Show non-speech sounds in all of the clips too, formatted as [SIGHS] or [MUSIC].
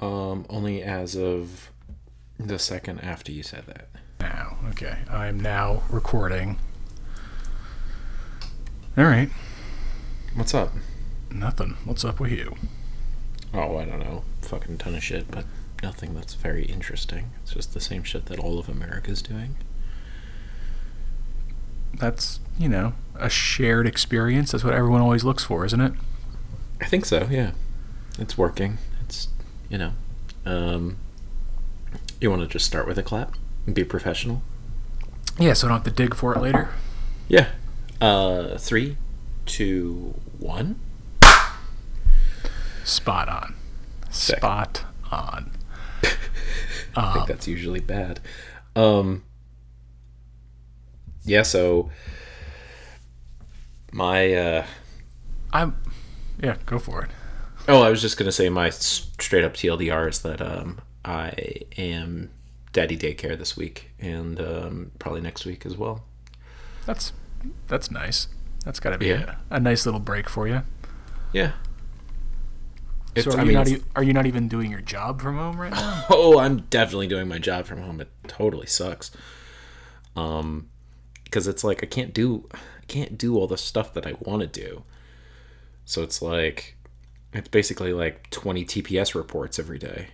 Um, only as of the second after you said that. Now, okay. I'm now recording. All right. What's up? Nothing. What's up with you? Oh, I don't know. Fucking ton of shit, but nothing that's very interesting. It's just the same shit that all of America's doing. That's, you know, a shared experience. That's what everyone always looks for, isn't it? I think so, yeah. It's working. It's, you know. Um, you want to just start with a clap and be professional? Yeah, so I don't have to dig for it later. Yeah. Uh, three, two, one. Spot on. Sick. Spot on. [LAUGHS] I think that's usually bad. Um, yeah, so my uh, I'm. Yeah, go for it. Oh, I was just gonna say my straight up TLDR is that um, I am daddy daycare this week and um, probably next week as well. That's that's nice. That's got to be Yeah. a, a nice little break for you. Yeah. It's, so are I you mean, not e- are you not even doing your job from home right now? [LAUGHS] Oh, I'm definitely doing my job from home. It totally sucks. Um, because it's like I can't do, I can't do all the stuff that I want to do. So it's like, it's basically like 20 TPS reports every day.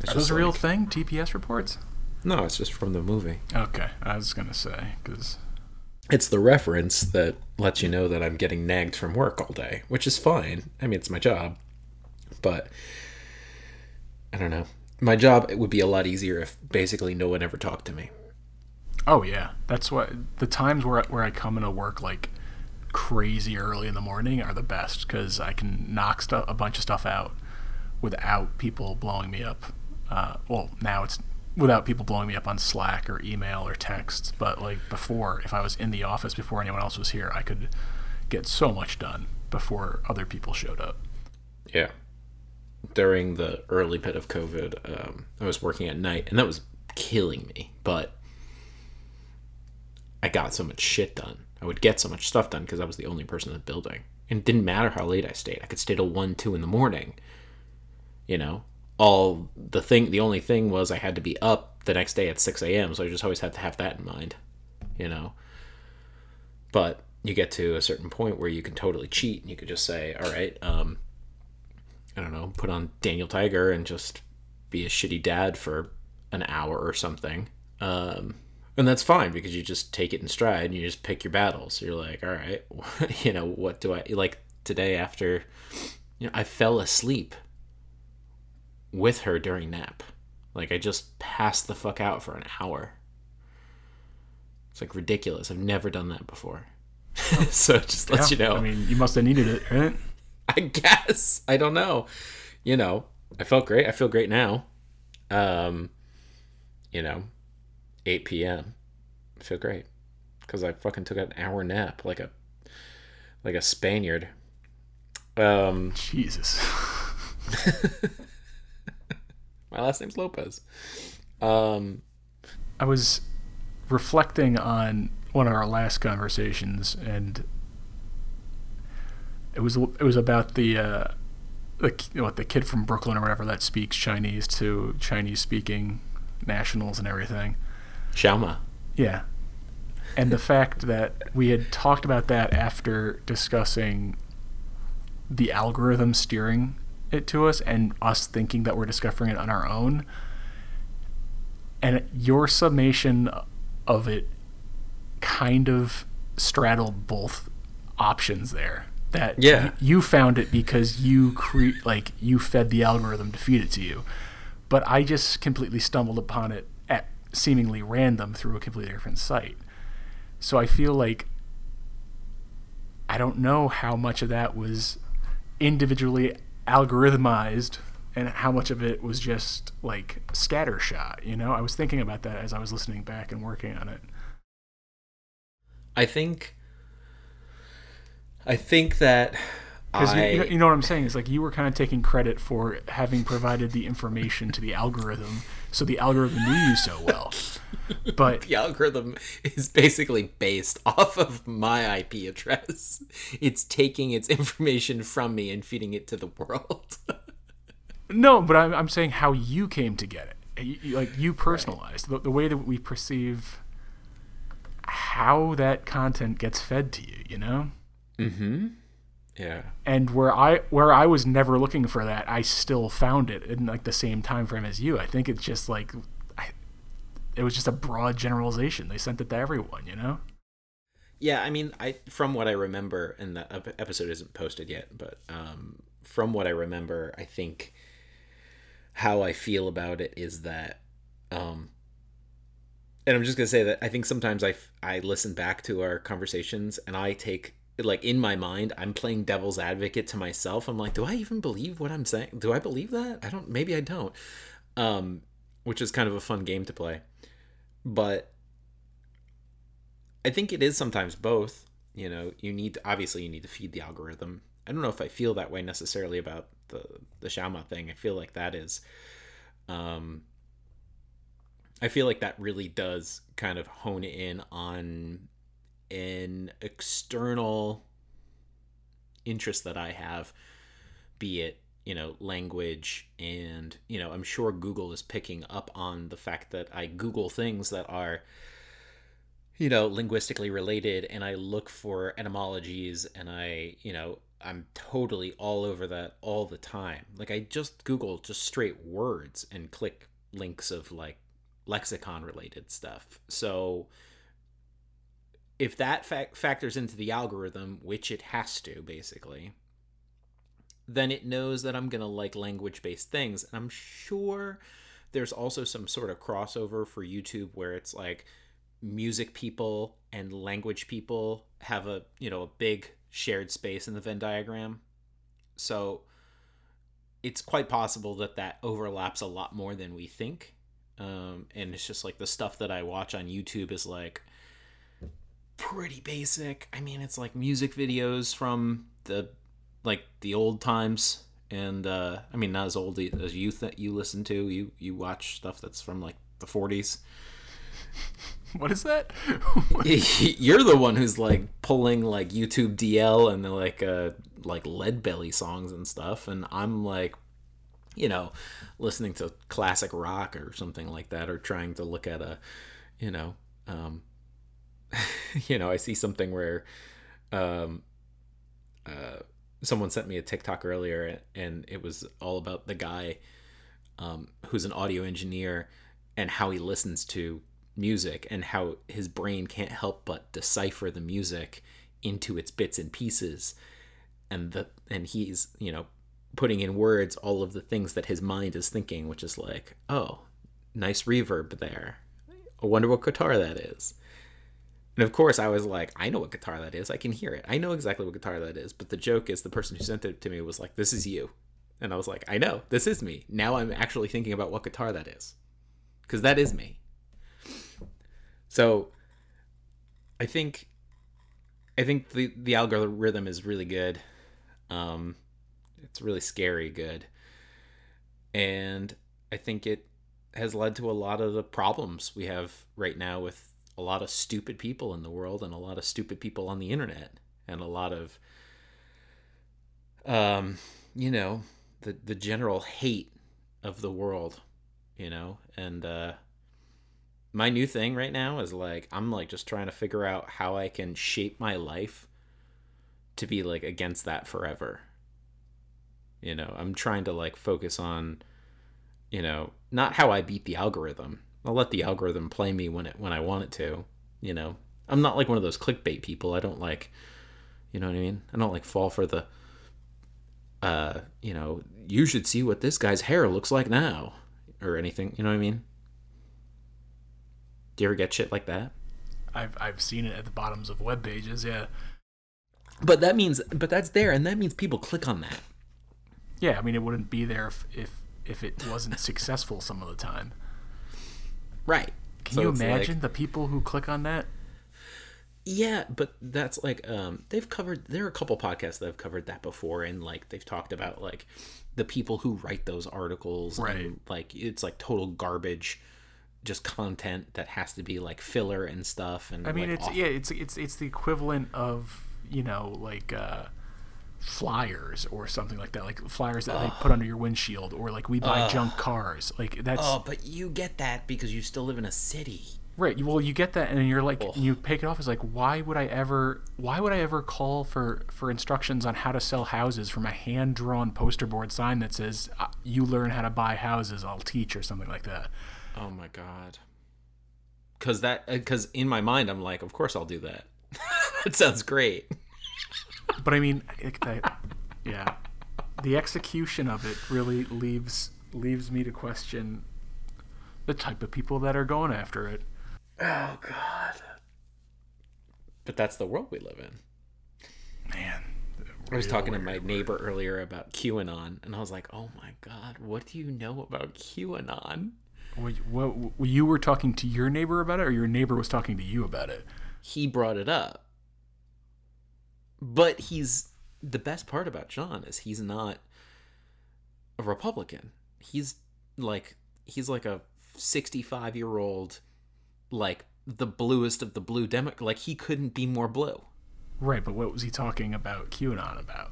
It's Are those a real thing? TPS reports? No, it's just from the movie. Okay, I was gonna say because It's the reference that lets you know that I'm getting nagged from work all day, which is fine. I mean, it's my job, but I don't know. My job it would be a lot easier if basically no one ever talked to me. oh yeah, that's what the times where where I come into work like crazy early in the morning are the best because I can knock stuff a bunch of stuff out without people blowing me up. Uh, well, now it's without people blowing me up on Slack or email or text. But like before, if I was in the office before anyone else was here, I could get so much done before other people showed up. Yeah. During the early bit of COVID, um, I was working at night, and that was killing me. But I got so much shit done. I would get so much stuff done because I was the only person in the building. And it didn't matter how late I stayed. I could stay till one, two in the morning. You know, all the thing. The only thing was I had to be up the next day at six a.m. So I just always had to have that in mind. You know. But you get to a certain point where you can totally cheat, and you could just say, "All right, um, I don't know, put on Daniel Tiger and just be a shitty dad for an hour or something. Um, and that's fine because you just take it in stride and you just pick your battles. You're like, all right, [LAUGHS] you know, what do I like today after, you know, I fell asleep with her during nap. Like I just passed the fuck out for an hour. It's like ridiculous. I've never done that before. [LAUGHS] so it just lets you know. I mean, you must have needed it, right? [LAUGHS] I guess. I don't know. You know, I felt great. I feel great now. Um, you know, 8 p.m. I feel great because I fucking took an hour nap like a like a Spaniard. Um, Jesus. [LAUGHS] my last name's Lopez. Um, I was reflecting on one of our last conversations, and it was it was about the uh, the what the kid from Brooklyn or whatever that speaks Chinese to Chinese speaking nationals and everything. Xiaoma. Yeah. And the fact that we had talked about that after discussing the algorithm steering it to us and us thinking that we're discovering it on our own. And your summation of it kind of straddled both options there. That Yeah. y- you found it because you cre- like you fed the algorithm to feed it to you. But I just completely stumbled upon it seemingly random through a completely different site. So I feel like I don't know how much of that was individually algorithmized and how much of it was just like scattershot, you know? I was thinking about that as I was listening back and working on it. I think. I think that. Because you, you know- you know what I'm saying? It's like you were kind of taking credit for having provided the information to the algorithm, so the algorithm knew you so well. But the algorithm is basically based off of my IP address. It's taking its information from me and feeding it to the world. No, but I'm, I'm saying how you came to get it. You, you- like you personalized the, the way that we perceive how that content gets fed to you. You know. Mm-hmm. Yeah. and where I where I was never looking for that, I still found it in like the same time frame as you. I think it's just like I, it was just a broad generalization. They sent it to everyone, you know. Yeah, I mean, I from what I remember, and that episode isn't posted yet, but um, from what I remember, I think how I feel about it is that, um, and I'm just gonna say that I think sometimes I I listen back to our conversations and I take like in my mind I'm playing devil's advocate to myself. I'm like, do I even believe what I'm saying? Do I believe that? I don't. Maybe I don't. Um, which is kind of a fun game to play, but I think it is sometimes both. You know, you need to, obviously you need to feed the algorithm. I don't know if I feel that way necessarily about the the Xiaoma thing. I feel like that is, um, I feel like that really does kind of hone in on an external interest that I have, be it you know language and you know I'm sure Google is picking up on the fact that I Google things that are you know linguistically related and i look for etymologies and i you know i'm totally all over that all the time. Like i just google just straight words and click links of like lexicon related stuff. So if that fac- factors into the algorithm which it has to basically then it knows that i'm going to like language based things and i'm sure there's also some sort of crossover for youtube where it's like music people and language people have a you know a big shared space in the Venn diagram. So it's quite possible that that overlaps a lot more than we think. Um, and it's just like the stuff that I watch on YouTube is like pretty basic. I mean, it's like music videos from the like the old times, and uh, I mean not as old as youth that you listen to. You you watch stuff that's from like the 40s. [LAUGHS] What is that? [LAUGHS] [LAUGHS] You're the one who's like pulling like YouTube DL and like uh like lead belly songs and stuff, and I'm like, you know, listening to classic rock or something like that, or trying to look at a, you know, um, [LAUGHS] you know, I see something where, um, uh, someone sent me a TikTok earlier, and it was all about the guy, um, who's an audio engineer, and how he listens to music and how his brain can't help but decipher the music into its bits and pieces. And the and he's you know putting in words all of the things that his mind is thinking which is like oh nice reverb there. I wonder what guitar that is and of course i was like i know what guitar that is. I can hear it. I know exactly what guitar that is. But the joke is the person who sent it to me was like this is you. And i was like i know this is me. Now i'm actually thinking about what guitar that is. Because that is me. So I think I think the the algorithm is really good. Um it's really scary good. And I think it has led to a lot of the problems we have right now with a lot of stupid people in the world and a lot of stupid people on the internet and a lot of um you know the the general hate of the world, you know, and uh my new thing right now is like I'm like just trying to figure out how I can shape my life to be like against that forever. You know, I'm trying to like focus on you know, not how I beat the algorithm. I'll let the algorithm play me when it when I want it to, you know. I'm not like one of those clickbait people. I don't like you know what I mean? I don't like fall for the uh, you know, you should see what this guy's hair looks like now or anything, you know what I mean? Do you ever get shit like that? I've I've seen it at the bottoms of web pages. Yeah, But that means, but that's there, and that means people click on that. yeah. I mean, it wouldn't be there if if, if it wasn't successful some of the time. Right. Can So you it's like- imagine the people who click on that? yeah, but that's like, um, they've covered, there are a couple podcasts that have covered that before, and like they've talked about like the people who write those articles. Right. And, like, it's like total garbage, just content that has to be like filler and stuff. And I mean, like, it's awful. yeah, it's it's it's the equivalent of you know like uh, flyers or something like that, like flyers that they put under your windshield, or like we buy junk cars. Like that's Oh, but you get that because you still live in a city. right. Well, you get that, and you're like, you pick it off as like, why would I ever? Why would I ever call for for instructions on how to sell houses from a hand drawn poster board sign that says, uh, "You learn how to buy houses, I'll teach," or something like that. Oh my god. Cuz that cuz in my mind I'm like, of course I'll do that. [LAUGHS] that sounds great. But I mean, it, that, yeah, the execution of it really leaves leaves me to question the type of people that are going after it. Oh god. But that's the world we live in. Man, I was talking to my neighbor earlier about QAnon, and I was like, "Oh my god, what do you know about QAnon?" What, what, you were talking to your neighbor about it, or your neighbor was talking to you about it? He brought it up, but he's the best part about John is he's not a Republican. He's like he's like a sixty-five year old, like the bluest of the blue demo. Like he couldn't be more blue. Right, but what was he talking about QAnon about?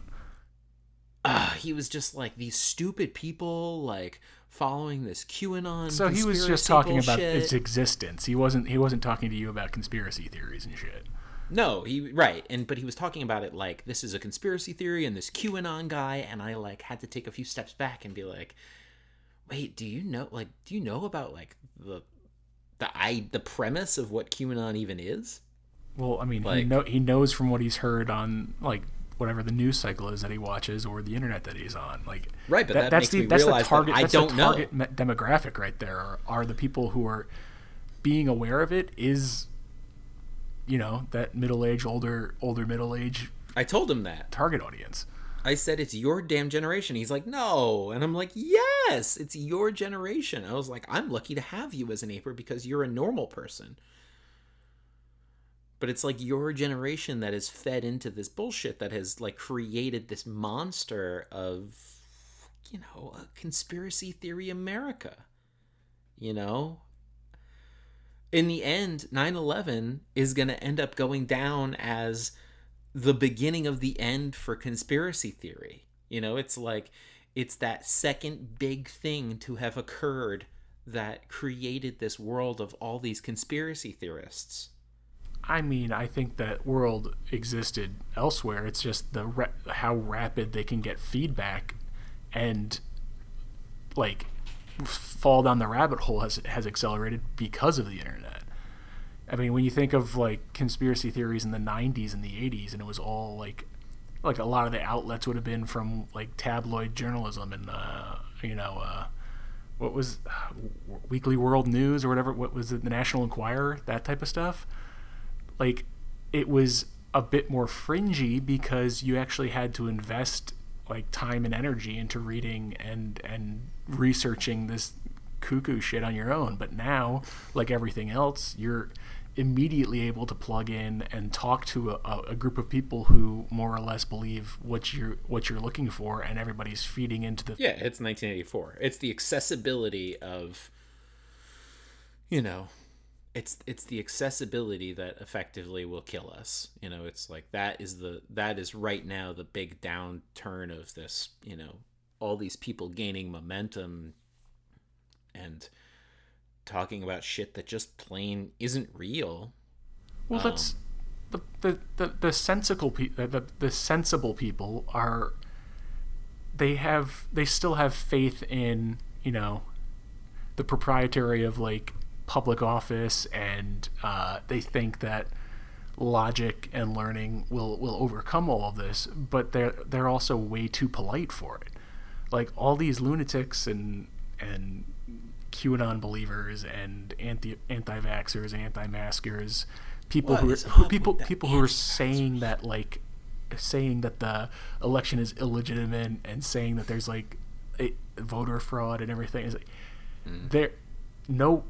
uh, he was just like these stupid people like following this QAnon. So he was just talking about its existence. He wasn't. He wasn't talking to you about conspiracy theories and shit. No, he right, and but he was talking about it like this is a conspiracy theory and this QAnon guy, and I like had to take a few steps back and be like, wait, do you know like do you know about like the the I the premise of what QAnon even is? Well, I mean, he know he knows from what he's heard on like whatever the news cycle is that he watches or the internet that he's on. Like Right, but that that's makes the that's the that target. I that's don't the know. demographic right there. Are, are the people who are being aware of it? Is you know that middle age, older, older middle age I told him that. target audience. I said it's your damn generation. He's like, no, and I'm like, yes, it's your generation. I was like, I'm lucky to have you as a neighbor because you're a normal person. But it's like your generation that is fed into this bullshit that has like created this monster of, you know, a conspiracy theory America. You know, in the end, 9 11 is going to end up going down as the beginning of the end for conspiracy theory. You know, it's like it's that second big thing to have occurred that created this world of all these conspiracy theorists. I mean, I think that world existed elsewhere. It's just the how rapid they can get feedback, and like fall down the rabbit hole has has accelerated because of the internet. I mean, when you think of like conspiracy theories in the '90s and the '80s, and it was all like like a lot of the outlets would have been from like tabloid journalism and uh, you know uh, what was Weekly World News or whatever. What was it? The National Enquirer, that type of stuff like it was a bit more fringy because you actually had to invest like time and energy into reading and and researching this cuckoo shit on your own but now like everything else you're immediately able to plug in and talk to a, a group of people who more or less believe what you're what you're looking for and everybody's feeding into the Yeah, it's 1984. It's the accessibility of you know, it's it's the accessibility that effectively will kill us. You know, it's like that is the that is right now the big downturn of this, you know, all these people gaining momentum and talking about shit that just plain isn't real. Well, that's the the the, the sensible pe- the, the the sensible people are. They have they still have faith in you know, the proprietary of like public office, and uh, they think that logic and learning will will overcome all of this. But they're they're also way too polite for it. Like all these lunatics and and QAnon believers and anti anti-vaxxers, anti-maskers, people What who are, who people people who are saying that like saying that the election is illegitimate and saying that there's like a voter fraud and everything is like they're no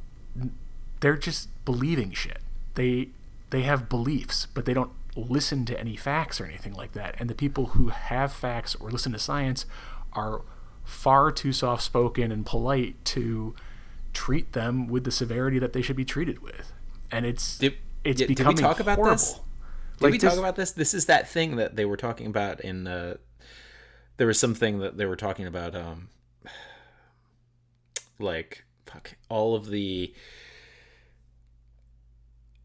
they're just believing shit. They they have beliefs, but they don't listen to any facts or anything like that. And the people who have facts or listen to science are far too soft spoken and polite to treat them with the severity that they should be treated with. And it's Did, it's did, did we talk about horrible. this? Did Like we this- talk about this? This is that thing that they were talking about in uh, there was something that they were talking about um like fuck, all of the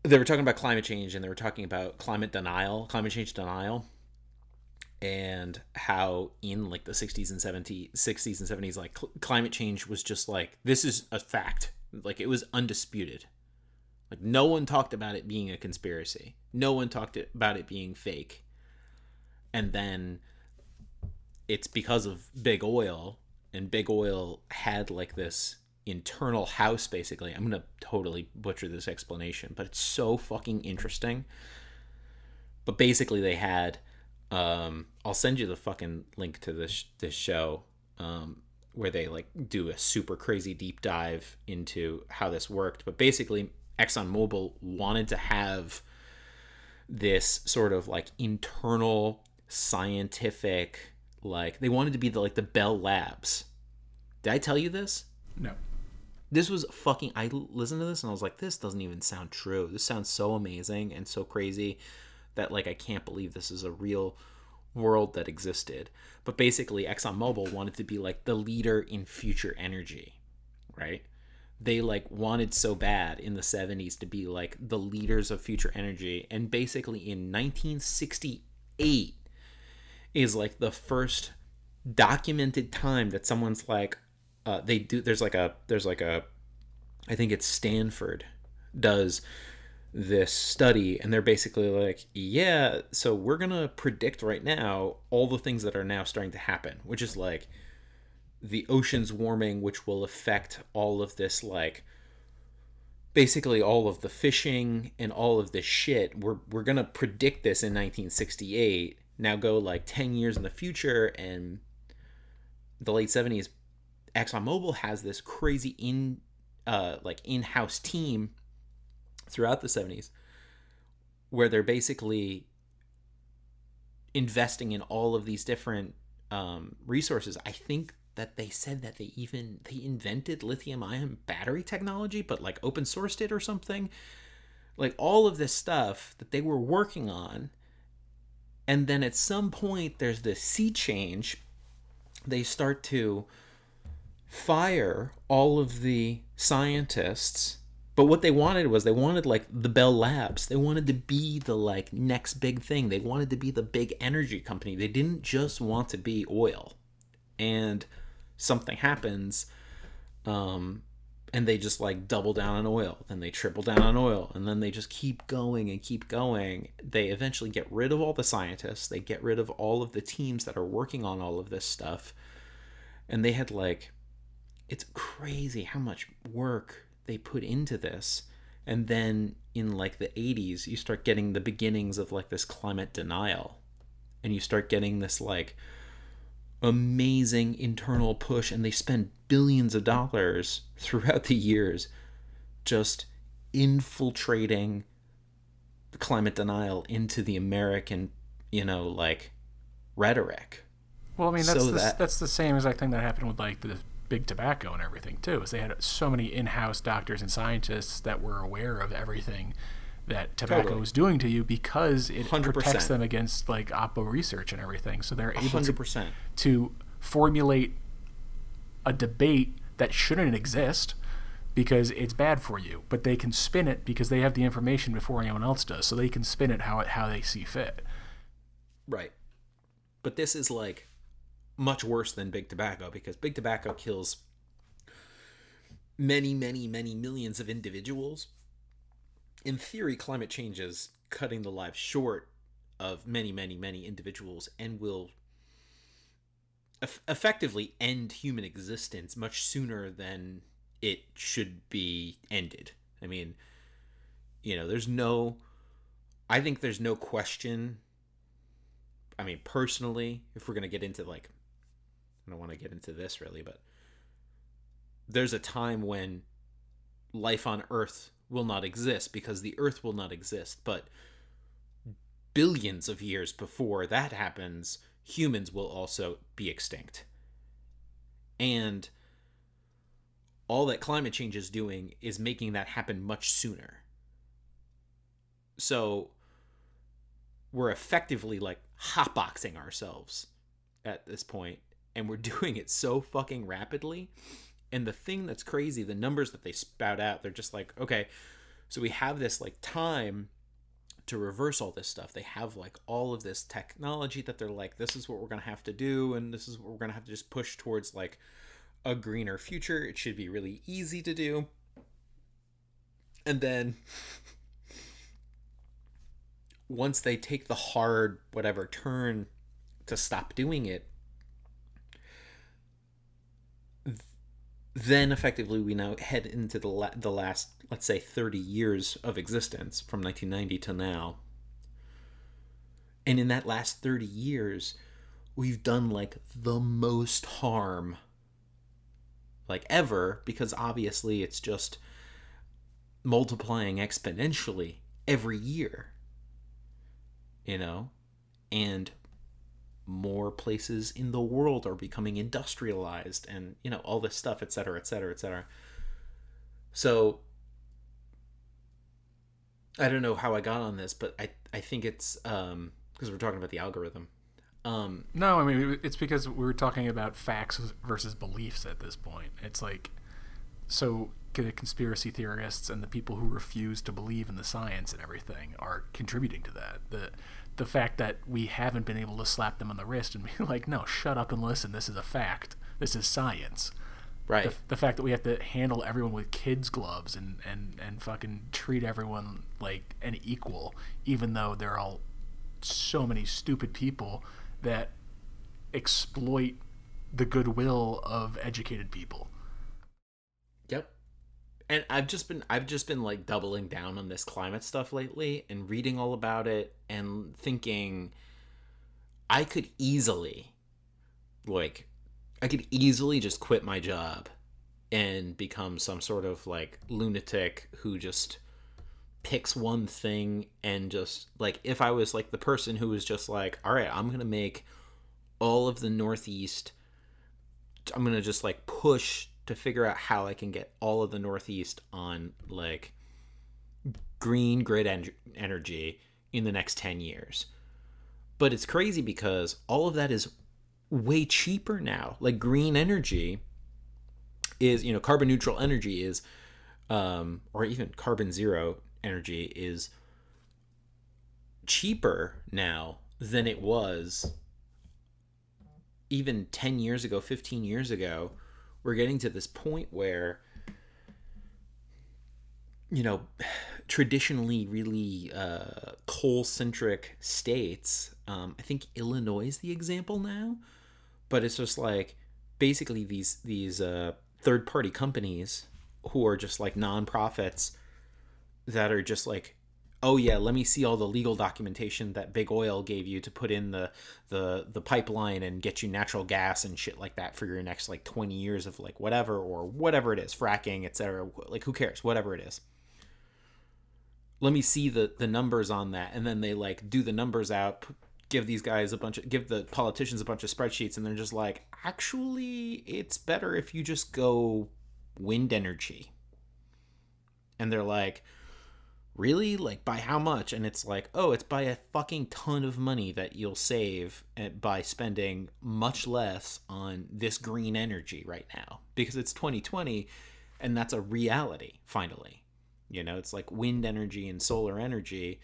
they were talking about climate change and they were talking about climate denial, climate change denial and how in like the 60s and 70s 60s and 70s like cl- climate change was just like this is a fact. Like it was undisputed. Like no one talked about it being a conspiracy. No one talked about it being fake. And then it's because of big oil and big oil had like this internal house basically. I'm gonna totally butcher this explanation but it's so fucking interesting. But basically they had um, I'll send you the fucking link to this this show um, where they like do a super crazy deep dive into how this worked. But basically, ExxonMobil wanted to have this sort of like internal scientific like they wanted to be the like the Bell Labs. Did I tell you this? No. This was fucking I listened to this and I was like this doesn't even sound true. This sounds so amazing and so crazy that like I can't believe this is a real world that existed. But basically, ExxonMobil wanted to be like the leader in future energy, right? They like wanted so bad in the 70s to be like the leaders of future energy. And basically, in 1968 is like the first documented time that someone's like, uh, they do, there's like a, there's like a, I think it's Stanford does this study and they're basically like yeah so we're gonna predict right now all the things that are now starting to happen which is like the oceans warming which will affect all of this like basically all of the fishing and all of this shit. We're, we're gonna predict this in 1968 now go like 10 years in the future and the late 70s exxonmobil has this crazy in uh, like in-house team throughout the 70s where they're basically investing in all of these different um, resources. I think that they said that they even they invented lithium ion battery technology but like open sourced it or something. Like all of this stuff that they were working on. And then at some point there's this sea change. They start to fire all of the scientists but what they wanted was they wanted like the Bell Labs. They wanted to be the like next big thing. They wanted to be the big energy company. They didn't just want to be oil. And something happens um and they just like double down on oil, then they triple down on oil, and then they just keep going and keep going. They eventually get rid of all the scientists, they get rid of all of the teams that are working on all of this stuff. And they had like it's crazy how much work they put into this and then in like the 80s you start getting the beginnings of like this climate denial and you start getting this like amazing internal push and they spend billions of dollars [LAUGHS] throughout the years just infiltrating the climate denial into the american you know like rhetoric. Well, I mean, that's So the, that- that's the same exact thing that happened with like the big tobacco and everything too. Is they had so many in-house doctors and scientists that were aware of everything that tobacco Totally. was doing to you because it 100%. protects them against like oppo research and everything. So they're able to 100% to formulate a debate that shouldn't exist because it's bad for you, but they can spin it because they have the information before anyone else does. So they can spin it how it, how they see fit. Right. But this is like much worse than big tobacco because big tobacco kills many, many, many millions of individuals. In theory, climate change is cutting the lives short of many, many, many individuals and will eff- effectively end human existence much sooner than it should be ended. I mean, you know, there's no. I think there's no question I mean, personally, if we're gonna get into like, I don't want to get into this really, but there's a time when life on Earth will not exist because the Earth will not exist. But billions of years before that happens, humans will also be extinct. And all that climate change is doing is making that happen much sooner. So we're effectively like hotboxing ourselves at this point, and we're [LAUGHS] doing it so fucking rapidly. And the thing that's crazy, the numbers that they spout out, they're just like, okay, so we have this like time to reverse all this stuff. They have like all of this technology that they're like, this is what we're gonna have to do, and this is what we're gonna have to just push towards like a greener future. It should be really easy to do. And then [LAUGHS] once they take the hard whatever turn to stop doing it, then effectively we now head into the la- the last let's say 30 years of existence from 1990 to now. And in that last 30 years we've done like the most harm like ever because obviously it's just multiplying exponentially every year you know? And more places in the world are becoming industrialized and you know all this stuff et cetera et cetera et cetera so i don't know how i got on this but i i think it's um because we're talking about the algorithm um No, I mean it's because we were talking about facts versus beliefs at this point. It's like so the conspiracy theorists and the people who refuse to believe in the science and everything are contributing to that. The the fact that we haven't been able to slap them on the wrist and be [LAUGHS] like, "No, shut up and listen. This is a fact. This is science." right The, the fact that we have to handle everyone with kids gloves and and and fucking treat everyone like an equal even though they're all so many stupid people that exploit the goodwill of educated people. And I've just been I've just been like doubling down on this climate stuff lately and reading all about it and thinking I could easily like I could easily just quit my job and become some sort of like lunatic who just picks one thing and just like if I was like the person who was just like all right, I'm going to make all of the northeast I'm gonna just like push to figure out how I can get all of the Northeast on like green grid en- energy in the next 10 years. But it's crazy because all of that is way cheaper now. Like green energy is, you know, carbon neutral energy is, um, or even carbon zero energy is cheaper now than it was even 10 years ago, 15 years ago, we're getting to this point where, you know, traditionally really uh, coal centric states, um, I think Illinois is the example now, but it's just like basically these, these uh, third party companies who are just like nonprofits that are just like oh yeah let me see all the legal documentation that big oil gave you to put in the the the pipeline and get you natural gas and shit like that for your next like 20 years of like whatever or whatever it is fracking etc like who cares? Whatever it is. Let me see the the numbers on that. And then they like do the numbers out give these guys a bunch of give the politicians a bunch of spreadsheets and they're just like actually it's better if you just go wind energy. And they're like really? Like by how much? And it's like oh it's by a fucking ton of money that you'll save eh, by spending much less on this green energy right now. Because it's 2020 and that's a reality finally. You know it's like wind energy and solar energy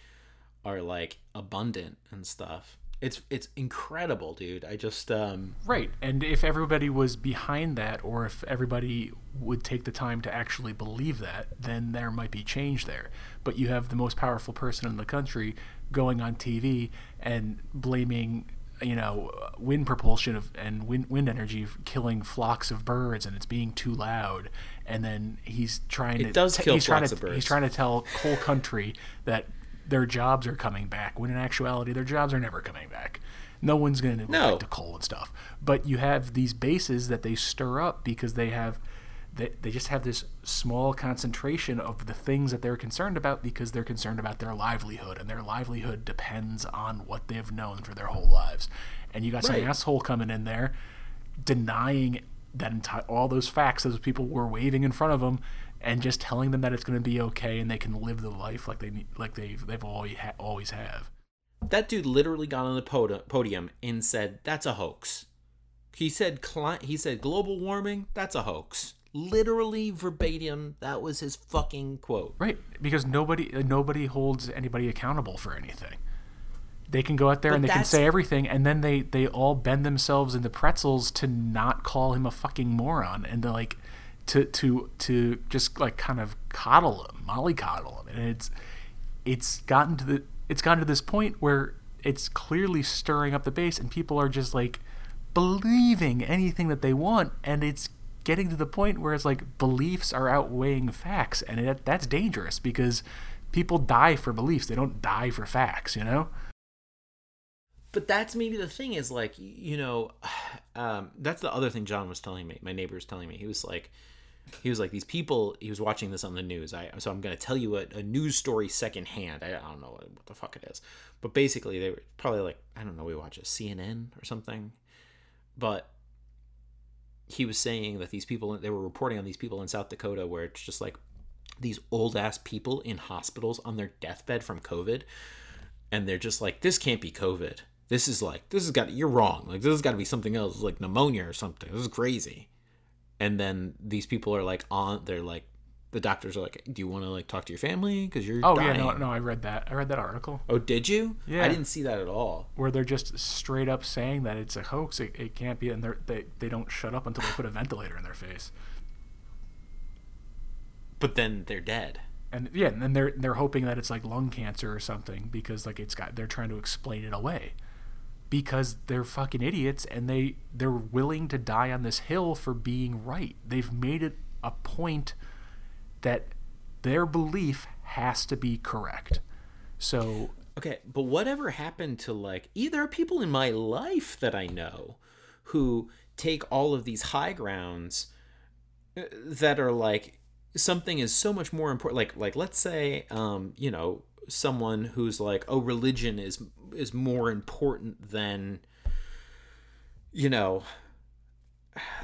are like abundant and stuff it's it's incredible dude i just um Right. And if everybody was behind that, or if everybody would take the time to actually believe that, then there might be change there. But you have the most powerful person in the country going on TV and blaming, you know, wind propulsion of, and wind, wind energy killing flocks of birds, and it's being too loud. And then he's trying to. does kill he's trying flocks to, of birds. He's trying to tell whole country that their jobs are coming back, when in actuality, their jobs are never coming back. No one's going to go No. back to coal and stuff. But you have these bases that they stir up because they have they, they just have this small concentration of the things that they're concerned about because they're concerned about their livelihood and their livelihood depends on what they've known for their whole lives. And you got some asshole coming in there denying that entire all those facts those people were waving in front of them and just telling them that it's going to be okay and they can live the life like they like they've they've always ha- always have. that dude literally got on the pod- podium and said that's a hoax He said cli- he said global warming, that's a hoax. Literally verbatim, that was his fucking quote. Right, because nobody nobody holds anybody accountable for anything. They can go out there But and they can say everything, and then they they all bend themselves into pretzels to not call him a fucking moron, and they're like to to to just like kind of coddle him, mollycoddle him, and it's it's gotten to the it's gotten to this point where it's clearly stirring up the base, and people are just like believing anything that they want, and it's getting to the point where it's like beliefs are outweighing facts, and it, that's dangerous because people die for beliefs; they don't die for facts, you know. But that's maybe the thing is like you know, [SIGHS] um, that's the other thing John was telling me. My neighbor was telling me he was like, he was like these people. He was watching this on the news. I so I'm gonna tell you a, a news story secondhand. I, I don't know what the fuck it is, but basically they were probably like I don't know. We watch a CNN or something, but he was saying that these people they were reporting on these people in South Dakota where it's just like these old ass people in hospitals on their deathbed from COVID and they're just like this can't be covid this is like this has got you're wrong like this has got to be something else like pneumonia or something this is crazy and then these people are like on they're like the doctors are like do you want to like talk to your family because you're Oh dying. yeah, no, no, I read that. I read that article oh did you Yeah. i didn't see that at all where they're just straight up saying that it's a hoax. It, it can't be, and they're, they they don't shut up until they put a ventilator in their face. but then they're dead and yeah, and then they're they're hoping that it's like lung cancer or something because like it's got they're trying to explain it away because they're fucking idiots and they they're willing to die on this hill for being right. They've made it a point that their belief has to be correct. So Okay, but whatever happened to like either people in my life that I know who take all of these high grounds uh, that are like something is so much more important like like let's say um you know someone who's like oh religion is is more important than you know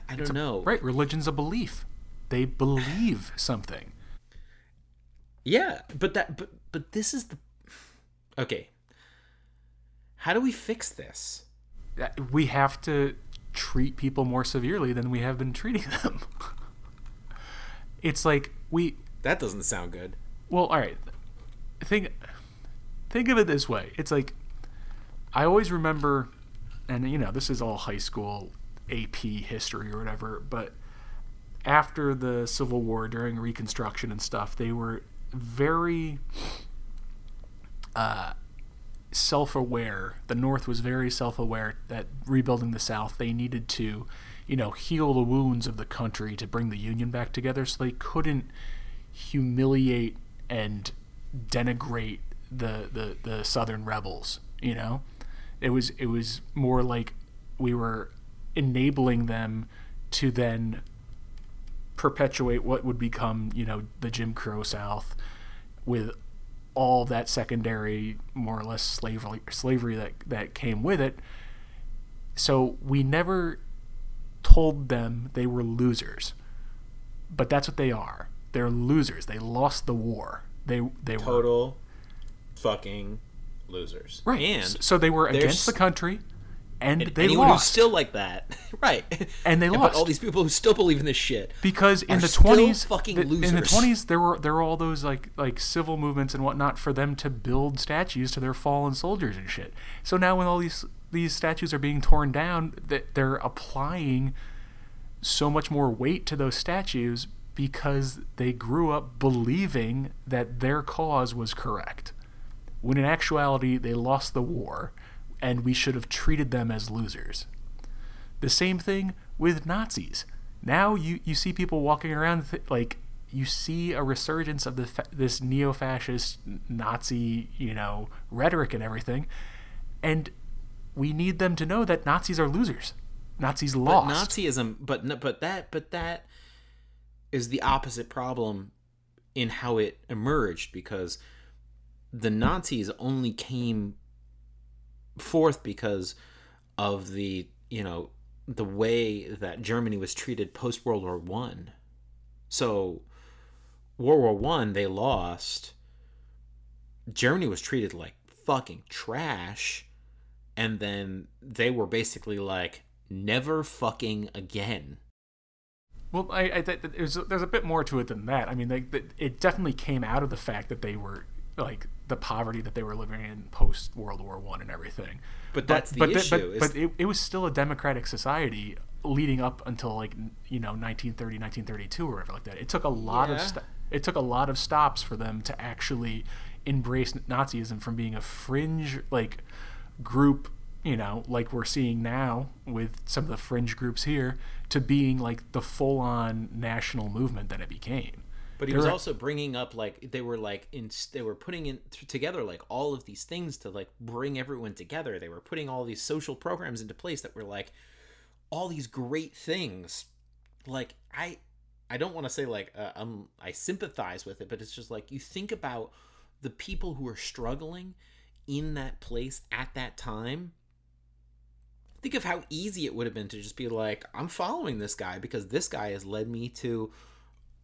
I don't know. right, religion's a belief. They believe [SIGHS] something. Yeah, but that but but this is the Okay. How do we fix this? Uh, we have to treat people more severely than we have been treating [LAUGHS] them. it's like we That doesn't sound good. Well, all right. Think think of it this way. It's like I always remember and you know, this is all high school AP history or whatever, but after the Civil War during Reconstruction and stuff, they were very uh, self-aware. The North was very self-aware that rebuilding the South, they needed to, you know, heal the wounds of the country to bring the Union back together. So they couldn't humiliate and denigrate the, the, the Southern rebels. You know, it was it was more like we were enabling them to then perpetuate what would become, you know, the Jim Crow South with all that secondary, more or less slavery slavery that that came with it. So we never told them they were losers, but that's what they are. They're losers. They lost the war. They they were Total fucking losers. right. And so they were against the country, and, they anyone lost. who's still like that, [LAUGHS] right? And they But lost. all these people who still believe in this shit. because in the twenties, fucking in the twenties, there were there were all those like like civil movements and whatnot for them to build statues to their fallen soldiers and shit. So now when all these these statues are being torn down, that they're applying so much more weight to those statues because they grew up believing that their cause was correct. When in actuality, they lost the war, and we should have treated them as losers. The same thing with Nazis. Now you, you see people walking around th- like you see a resurgence of the this neo-fascist Nazi you know rhetoric and everything, and we need them to know that Nazis are losers. Nazis But lost. Nazism, but but that but that is the opposite problem in how it emerged because the Nazis only came forth because of the you know the way that Germany was treated post World War One. So World War One they lost. Germany was treated like fucking trash, and then they were basically like, never fucking again. Well, I, I th- there's there's a bit more to it than that. I mean, they, they, it definitely came out of the fact that they were like the poverty that they were living in post World War One and everything. But that's the but, issue. But, but it, it was still a democratic society leading up until like you know 1930, 1932 or whatever like that. It took a lot of st- it took a lot of stops for them to actually embrace Nazism from being a fringe like group, you know, like we're seeing now with some of the fringe groups here, to being like the full on national movement that it became. But he There was are- also bringing up like they were like in they were putting in t- together like all of these things to like bring everyone together. They were putting all these social programs into place that were like all these great things. Like I I don't want to say like uh, um I sympathize with it, but it's just like you think about the people who are struggling in that place at that time. Think of how easy it would have been to just be like, I'm following this guy because this guy has led me to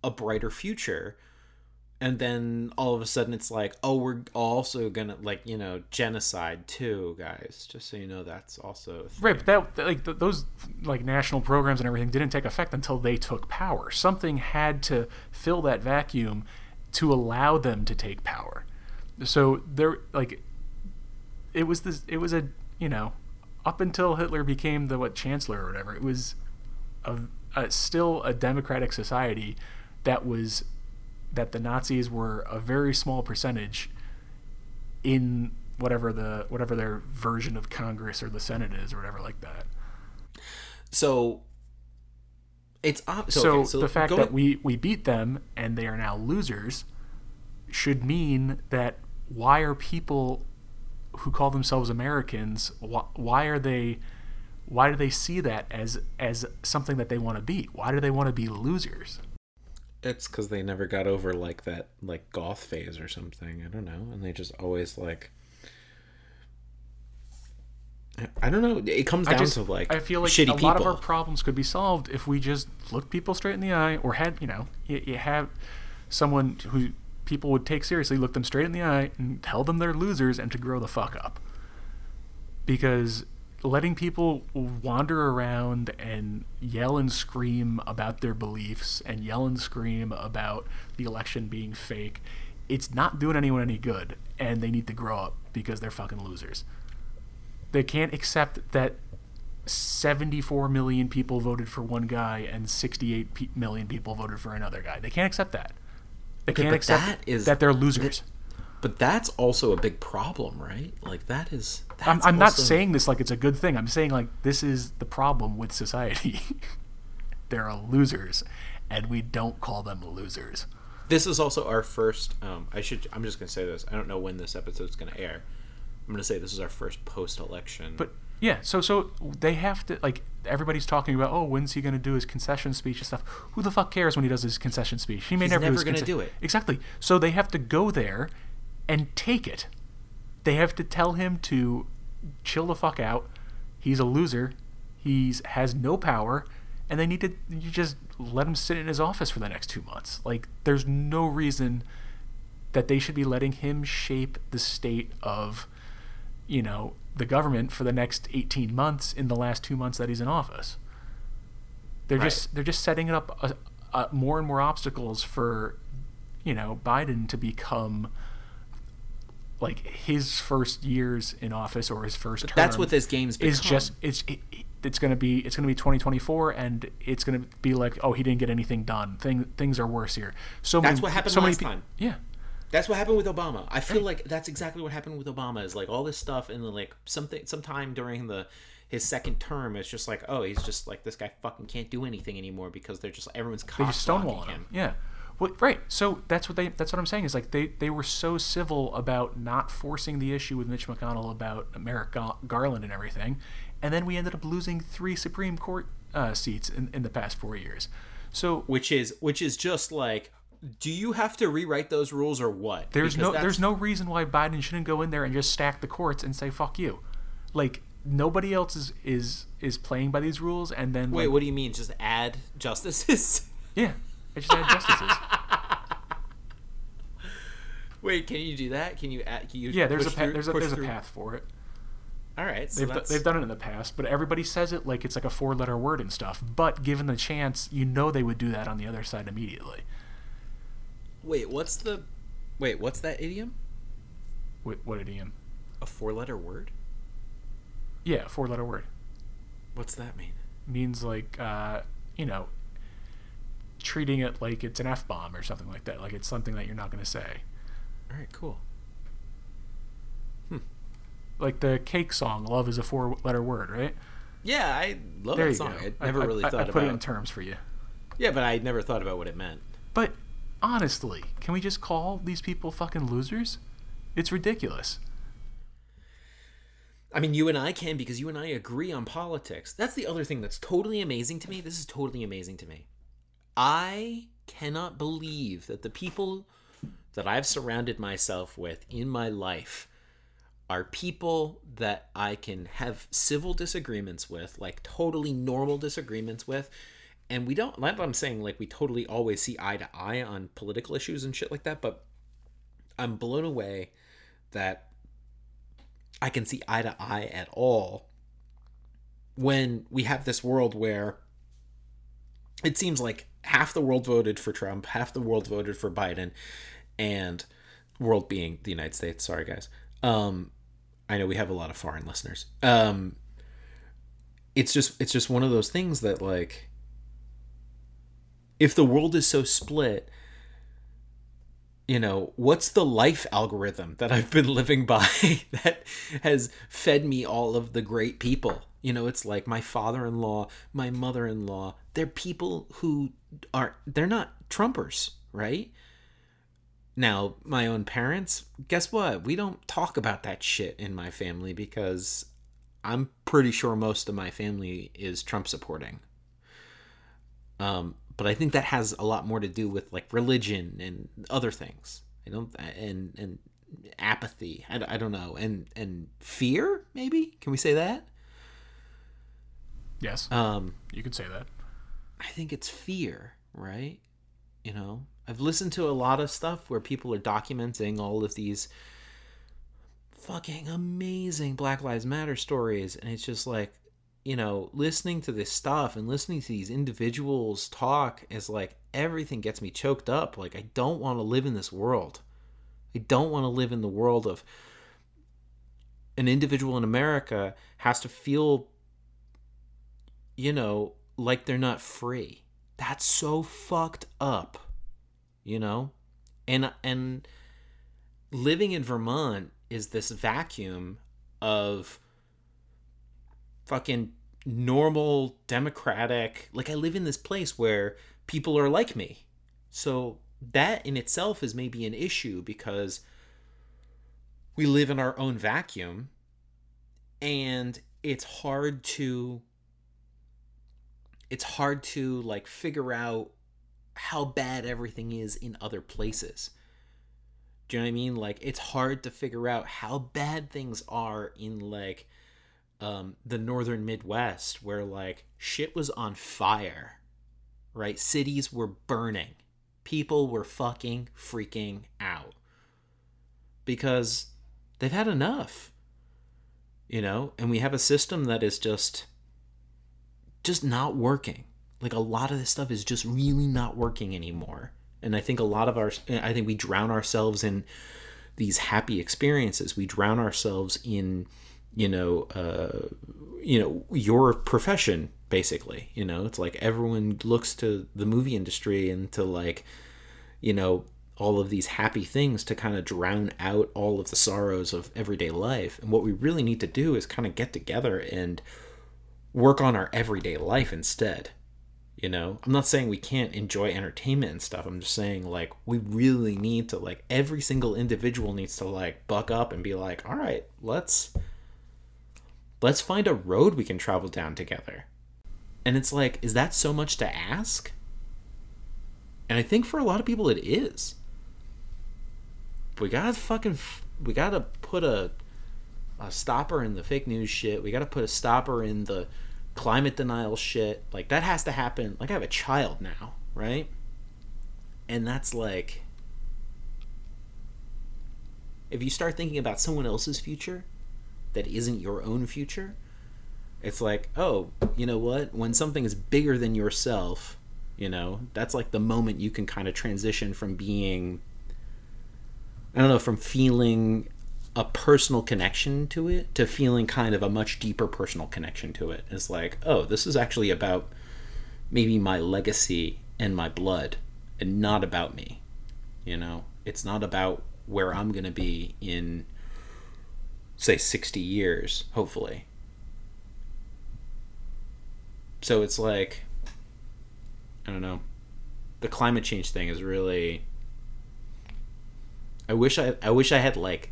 a brighter future and then all of a sudden it's like oh we're also gonna like you know genocide too guys just so you know that's also. Right, but that that- like th- those like national programs and everything didn't take effect until they took power. Something had to fill that vacuum to allow them to take power. So there, like, it was this. It was a you know, up until Hitler became the what chancellor or whatever. It was a, a still a democratic society that was that the Nazis were a very small percentage in whatever the whatever their version of Congress or the Senate is or whatever like that. so it's ob- so, okay, so the fact that we we beat them and they are now losers should mean that why are people who call themselves Americans why, why are they why do they see that as as something that they want to be? Why do they want to be losers? it's because they never got over like that like goth phase or something i don't know and they just always like I don't know. It comes down just to like I feel like shitty a people. lot of our problems could be solved if we just looked people straight in the eye, or had you know you, you have someone who people would take seriously, look them straight in the eye, and tell them they're losers, and to grow the fuck up. Because letting people wander around and yell and scream about their beliefs and yell and scream about the election being fake, it's not doing anyone any good, and they need to grow up because they're fucking losers. They can't accept that 74 million people voted for one guy and 68 million people voted for another guy. They can't accept that. They can't but accept that is- that they're losers. but that's also a big problem, right? Like that is. I'm, I'm not saying this like it's a good thing. I'm saying like this is the problem with society. [LAUGHS] there are losers, and we don't call them losers. This is also our first. Um, I should. I'm just gonna say this. I don't know when this episode's gonna air. I'm gonna say this is our first post-election. But yeah, so so they have to like everybody's talking about oh when's he going to do his concession speech and stuff. Who the fuck cares when he does his concession speech? He may He's never, never do his gonna conce- do it. Exactly. So they have to go there and take it. They have to tell him to chill the fuck out. He's a loser. He's has no power, and they need to you just let him sit in his office for the next two months. Like there's no reason that they should be letting him shape the state of you know the government for the next 18 months in the last two months that he's in office they're Right. just they're just setting it up uh uh more and more obstacles for you know biden to become like his first years in office or his first term that's what this game's is become. just it's it, it- it's going to be it's going to be 2024 and it's going to be like oh he didn't get anything done Thing, things are worse here so That's many, what happened so last pe- time. yeah That's what happened with Obama. I feel like that's exactly what happened with Obama. Is like all this stuff, and then like something, sometime during the his second term, it's just like, oh, he's just like this guy fucking can't do anything anymore because they're just everyone's they just stonewalling him. Yeah. Well, right. So that's what they. That's what I'm saying. Is like they they were so civil about not forcing the issue with Mitch McConnell about Merrick Garland and everything, and then we ended up losing three Supreme Court uh, seats in, in the past four years. So which is which is just like, do you have to rewrite those rules or what? there's Because no that's- there's no reason why Biden shouldn't go in there and just stack the courts and say fuck you, like nobody else is is is playing by these rules, and then Wait, like, what do you mean? Just add justices? [LAUGHS] yeah, I just add justices. [LAUGHS] Wait, can you do that? Can you add? Can you Yeah, there's a pa- through- there's a there's a path for it. All right. So They've, that's they've done it in the past, but everybody says it like it's like a four letter word and stuff. But given the chance, you know they would do that on the other side immediately. Wait, what's the Wait, what's that idiom? What, what idiom? A four-letter word? Yeah, four letter word. What's that mean? Means like, uh, you know, treating it like it's an F bomb or something like that. Like it's something that you're not going to say. All right, cool. Like the cake song, love is a four letter word, right? Yeah, I love There that song. go. I never I, really I, thought I put about it in terms for you. Yeah, but I never thought about what it meant. But honestly, can we just call these people fucking losers? It's ridiculous. I mean, you and I can because you and I agree on politics. That's the other thing that's totally amazing to me. This is totally amazing to me. I cannot believe that the people that I've surrounded myself with in my life are people that I can have civil disagreements with, like totally normal disagreements with. And we don't, not that I'm saying like we totally always see eye to eye on political issues and shit like that, but I'm blown away that I can see eye to eye at all when we have this world where it seems like half the world voted for Trump, half the world voted for Biden, and world being the United States. Sorry, guys. Um, I know we have a lot of foreign listeners. Um, it's just it's just one of those things that like if the world is so split you know, what's the life algorithm that I've been living by [LAUGHS] that has fed me all of the great people? You know, it's like my father in law, my mother in law, they're people who are, they're not Trumpers, right? Now, my own parents, guess what? We don't talk about that shit in my family because I'm pretty sure most of my family is Trump supporting. Um, but I think that has a lot more to do with like religion and other things. I don't and and apathy. I, I don't know and and fear maybe. Can we say that? Yes, Um, you could say that. I think it's fear, right? You know, I've listened to a lot of stuff where people are documenting all of these fucking amazing Black Lives Matter stories, and it's just like, you know, listening to this stuff and listening to these individuals talk is like everything gets me choked up. Like, I don't want to live in this world. I don't want to live in the world of an individual in America has to feel, you know, like they're not free. That's so fucked up, you know? And and living in Vermont is this vacuum of fucking normal democratic like I live in this place where people are like me. So that in itself is maybe an issue because we live in our own vacuum and it's hard to it's hard to like figure out how bad everything is in other places. Do you know what I mean? Like it's hard to figure out how bad things are in like um, the northern Midwest, where like shit was on fire, right? Cities were burning, people were fucking freaking out because they've had enough, you know. And we have a system that is just just not working. Like a lot of this stuff is just really not working anymore. And I think a lot of our I think we drown ourselves in these happy experiences. We drown ourselves in you know uh you know your profession basically you know? It's like everyone looks to the movie industry and to like you know all of these happy things to kind of drown out all of the sorrows of everyday life. And what we really need to do is kind of get together and work on our everyday life instead you know? I'm not saying we can't enjoy entertainment and stuff. I'm just saying like we really need to like every single individual needs to like buck up and be like all right let's let's find a road we can travel down together. And it's like is that so much to ask? And i think for a lot of people it is. We gotta fucking we gotta put a a stopper in the fake news shit. We gotta put a stopper in the climate denial shit. Like that has to happen. Like i have a child now right? And that's like if you start thinking about someone else's future that isn't your own future, it's like, oh, you know what? When something is bigger than yourself, you know, that's like the moment you can kind of transition from being, I don't know, from feeling a personal connection to it to feeling kind of a much deeper personal connection to it. It's like, oh, this is actually about maybe my legacy and my blood and not about me. You know, it's not about where I'm going to be in, say, 60 years, hopefully. So it's like, I don't know. The climate change thing is really. I wish I I wish I had like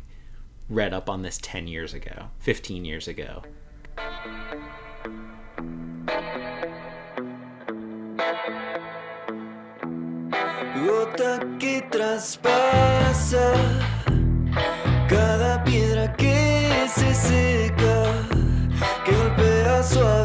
read up on this 10 years ago, 15 years ago. Gota que traspasa cada piedra que seca, que golpea suave